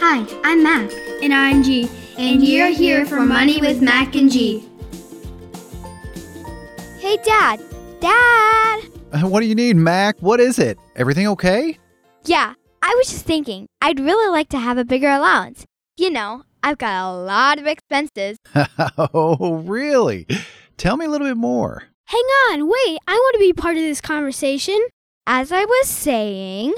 Hi, I'm Mac. And I'm G. And you're here for Money with Mac and G. Hey, Dad. Dad! Uh, What do you need, Mac? What is it? Everything okay? Yeah, I was just thinking, I'd really like to have a bigger allowance. You know, I've got a lot of expenses. oh, really? Tell me a little bit more. Hang on, wait, I want to be part of this conversation. As I was saying,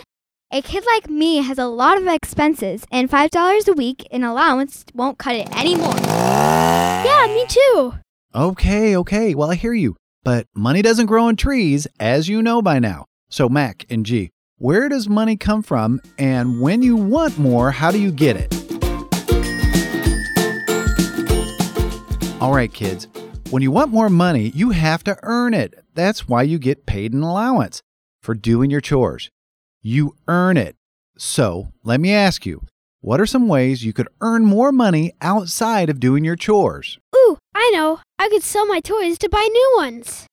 a kid like me has a lot of expenses, and $5 a week in allowance won't cut it anymore. Yeah, me too. Okay, okay. Well, I hear you. But money doesn't grow on trees, as you know by now. So, Mac and G, where does money come from? And when you want more, how do you get it? All right, kids. When you want more money, you have to earn it. That's why you get paid an allowance for doing your chores. You earn it. So, let me ask you what are some ways you could earn more money outside of doing your chores? Ooh, I know. I could sell my toys to buy new ones.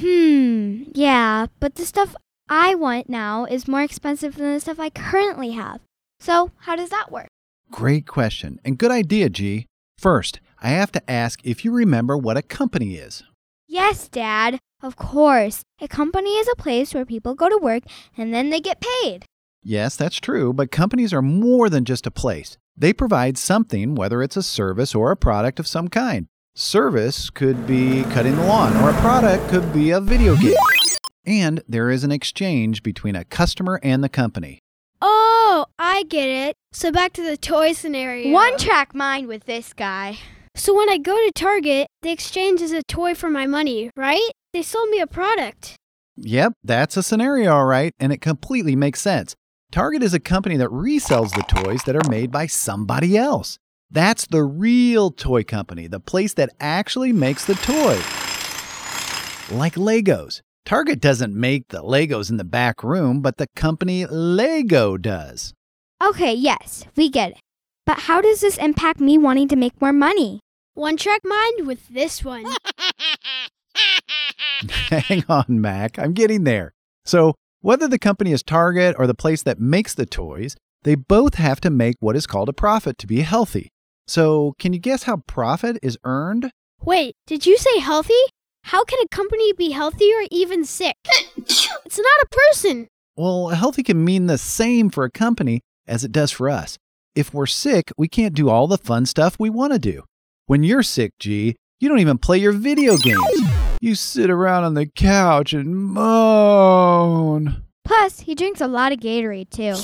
Hmm, yeah, but the stuff I want now is more expensive than the stuff I currently have. So, how does that work? Great question and good idea, G. First, I have to ask if you remember what a company is. Yes, Dad. Of course. A company is a place where people go to work and then they get paid. Yes, that's true, but companies are more than just a place. They provide something, whether it's a service or a product of some kind. Service could be cutting the lawn, or a product could be a video game. And there is an exchange between a customer and the company. Oh, I get it. So back to the toy scenario. One track mind with this guy. So when I go to Target, the exchange is a toy for my money, right? They sold me a product. Yep, that's a scenario, all right, and it completely makes sense. Target is a company that resells the toys that are made by somebody else. That's the real toy company, the place that actually makes the toy. Like Legos. Target doesn't make the Legos in the back room, but the company Lego does. Okay, yes, we get it. But how does this impact me wanting to make more money? One track mind with this one. Hang on, Mac. I'm getting there. So, whether the company is Target or the place that makes the toys, they both have to make what is called a profit to be healthy. So, can you guess how profit is earned? Wait, did you say healthy? How can a company be healthy or even sick? it's not a person. Well, healthy can mean the same for a company as it does for us. If we're sick, we can't do all the fun stuff we want to do. When you're sick, G, you don't even play your video games. You sit around on the couch and moan. Plus, he drinks a lot of Gatorade too.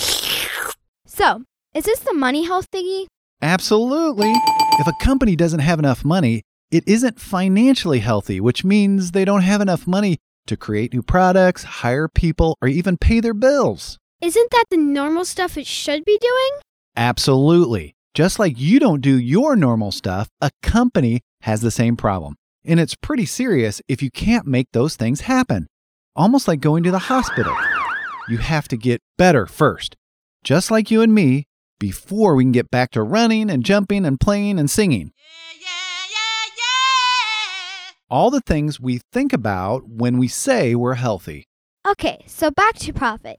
So, is this the money health thingy? Absolutely. If a company doesn't have enough money, it isn't financially healthy, which means they don't have enough money to create new products, hire people, or even pay their bills. Isn't that the normal stuff it should be doing? Absolutely. Just like you don't do your normal stuff, a company has the same problem. And it's pretty serious if you can't make those things happen. Almost like going to the hospital. You have to get better first. Just like you and me, before we can get back to running and jumping and playing and singing. All the things we think about when we say we're healthy. Okay, so back to profit.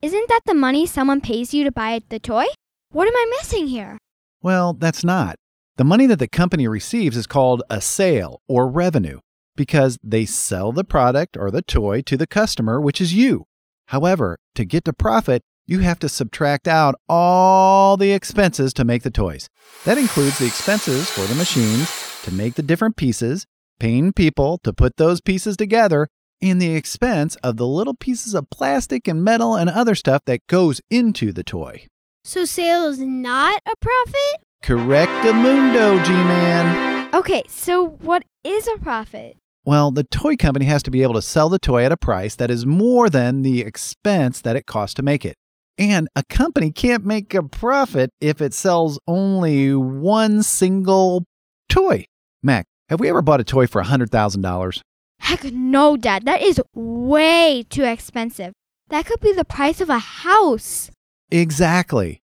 Isn't that the money someone pays you to buy the toy? What am I missing here? Well, that's not. The money that the company receives is called a sale or revenue because they sell the product or the toy to the customer, which is you. However, to get to profit, you have to subtract out all the expenses to make the toys. That includes the expenses for the machines to make the different pieces, paying people to put those pieces together, and the expense of the little pieces of plastic and metal and other stuff that goes into the toy. So sale is not a profit? Correctamundo, G Man. Okay, so what is a profit? Well, the toy company has to be able to sell the toy at a price that is more than the expense that it costs to make it. And a company can't make a profit if it sells only one single toy. Mac, have we ever bought a toy for $100,000? Heck no, Dad. That is way too expensive. That could be the price of a house. Exactly.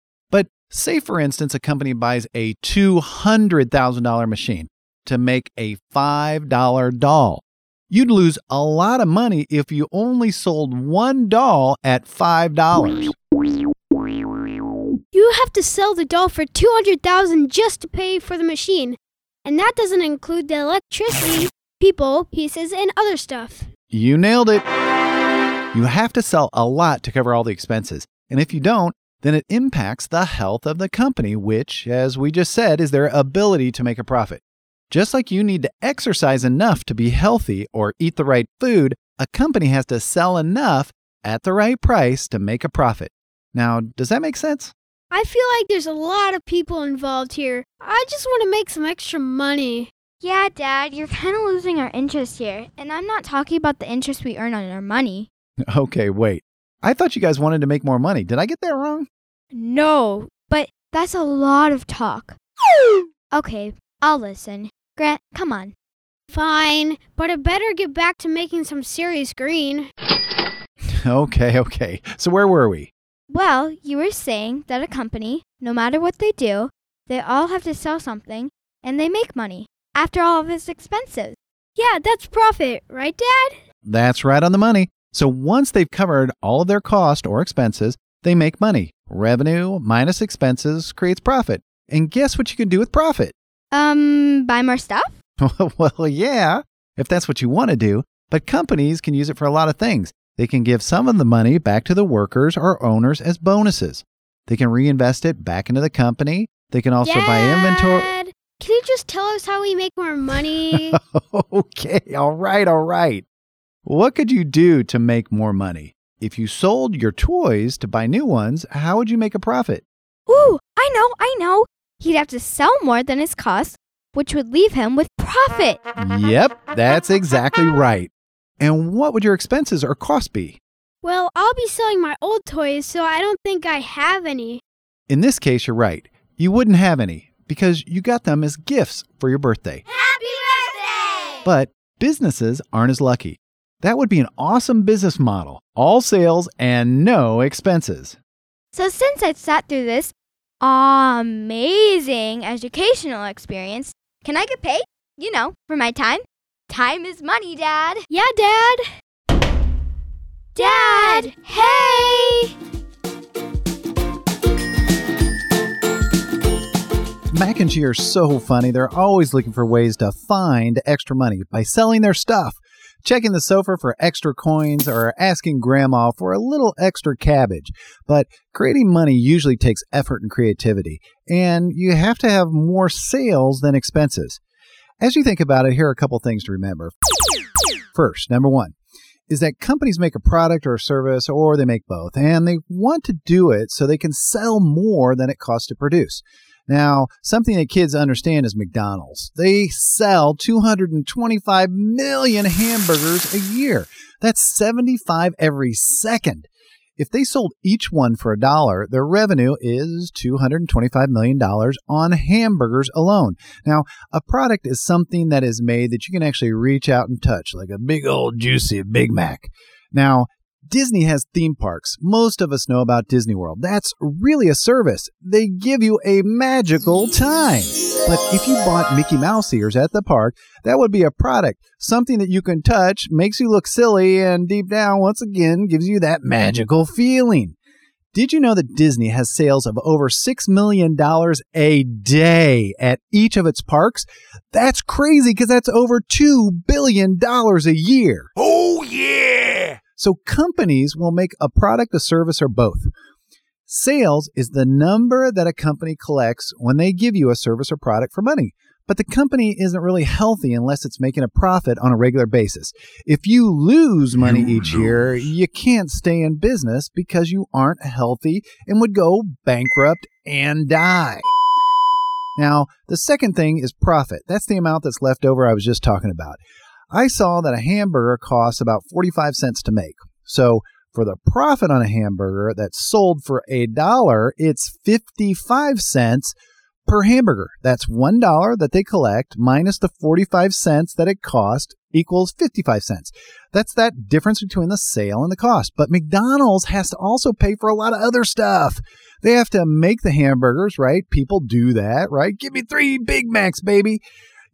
Say, for instance, a company buys a $200,000 machine to make a $5 doll. You'd lose a lot of money if you only sold one doll at $5. You you have to sell the doll for 200,000 just to pay for the machine. And that doesn't include the electricity, people, pieces, and other stuff. You nailed it. You have to sell a lot to cover all the expenses. And if you don't, then it impacts the health of the company, which, as we just said, is their ability to make a profit. Just like you need to exercise enough to be healthy or eat the right food, a company has to sell enough at the right price to make a profit. Now, does that make sense? I feel like there's a lot of people involved here. I just want to make some extra money. Yeah, Dad, you're kind of losing our interest here. And I'm not talking about the interest we earn on our money. Okay, wait. I thought you guys wanted to make more money. Did I get that wrong? No, but that's a lot of talk. okay, I'll listen. Grant, come on. Fine, but I better get back to making some serious green. Okay, okay. So where were we? Well, you were saying that a company, no matter what they do, they all have to sell something and they make money after all of its expenses. Yeah, that's profit, right, Dad? That's right on the money. So once they've covered all of their cost or expenses, they make money. Revenue minus expenses creates profit. And guess what you can do with profit? Um, buy more stuff? well, yeah, if that's what you want to do. But companies can use it for a lot of things. They can give some of the money back to the workers or owners as bonuses. They can reinvest it back into the company. They can also buy inventory. Can you just tell us how we make more money? okay, all right, all right. What could you do to make more money? If you sold your toys to buy new ones, how would you make a profit? Ooh, I know, I know. He'd have to sell more than his cost, which would leave him with profit. Yep, that's exactly right. And what would your expenses or costs be? well, I'll be selling my old toys, so I don't think I have any. In this case, you're right. You wouldn't have any because you got them as gifts for your birthday. Happy birthday! But businesses aren't as lucky. That would be an awesome business model all sales and no expenses. So since I sat through this amazing educational experience, can I get paid? You know, for my time? Time is money, Dad. Yeah, Dad. Dad! Hey! Mac and G are so funny. They're always looking for ways to find extra money by selling their stuff, checking the sofa for extra coins, or asking grandma for a little extra cabbage. But creating money usually takes effort and creativity, and you have to have more sales than expenses. As you think about it, here are a couple things to remember. First, number one, is that companies make a product or a service, or they make both, and they want to do it so they can sell more than it costs to produce. Now, something that kids understand is McDonald's. They sell 225 million hamburgers a year. That's 75 every second. If they sold each one for a dollar, their revenue is $225 million on hamburgers alone. Now, a product is something that is made that you can actually reach out and touch, like a big old juicy Big Mac. Now, Disney has theme parks. Most of us know about Disney World. That's really a service. They give you a magical time. But if you bought Mickey Mouse ears at the park, that would be a product. Something that you can touch, makes you look silly, and deep down, once again, gives you that magical feeling. Did you know that Disney has sales of over $6 million a day at each of its parks? That's crazy because that's over $2 billion a year. Oh! So companies will make a product, a service, or both. Sales is the number that a company collects when they give you a service or product for money. But the company isn't really healthy unless it's making a profit on a regular basis. If you lose money You each year, you can't stay in business because you aren't healthy and would go bankrupt and die. Now, the second thing is profit. That's the amount that's left over I was just talking about. I saw that a hamburger costs about 45 cents to make. So for the profit on a hamburger that's sold for a dollar, it's 55 cents per hamburger. That's $1 that they collect minus the 45 cents that it cost equals 55 cents. That's that difference between the sale and the cost. But McDonald's has to also pay for a lot of other stuff. They have to make the hamburgers, right? People do that, right? Give me three Big Macs, baby.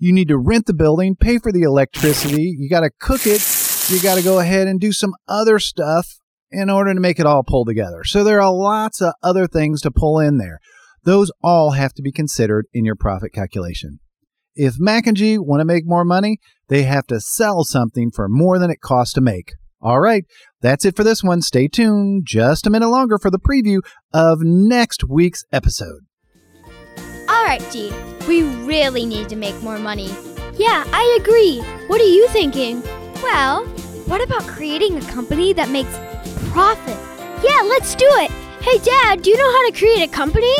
You need to rent the building, pay for the electricity. You got to cook it. You got to go ahead and do some other stuff. in order to make it all pull together. So there are lots of other things to pull in there. Those all have to be considered in your profit calculation. If Mac and G want to make more money, they have to sell something for more than it costs to make. All right, that's it for this one. Stay tuned just a minute longer for the preview of next week's episode. All right, G. We really need to make more money. Yeah, I agree. What are you thinking? Well, what about creating a company that makes profit? Yeah, let's do it. Hey, Dad, do you know how to create a company?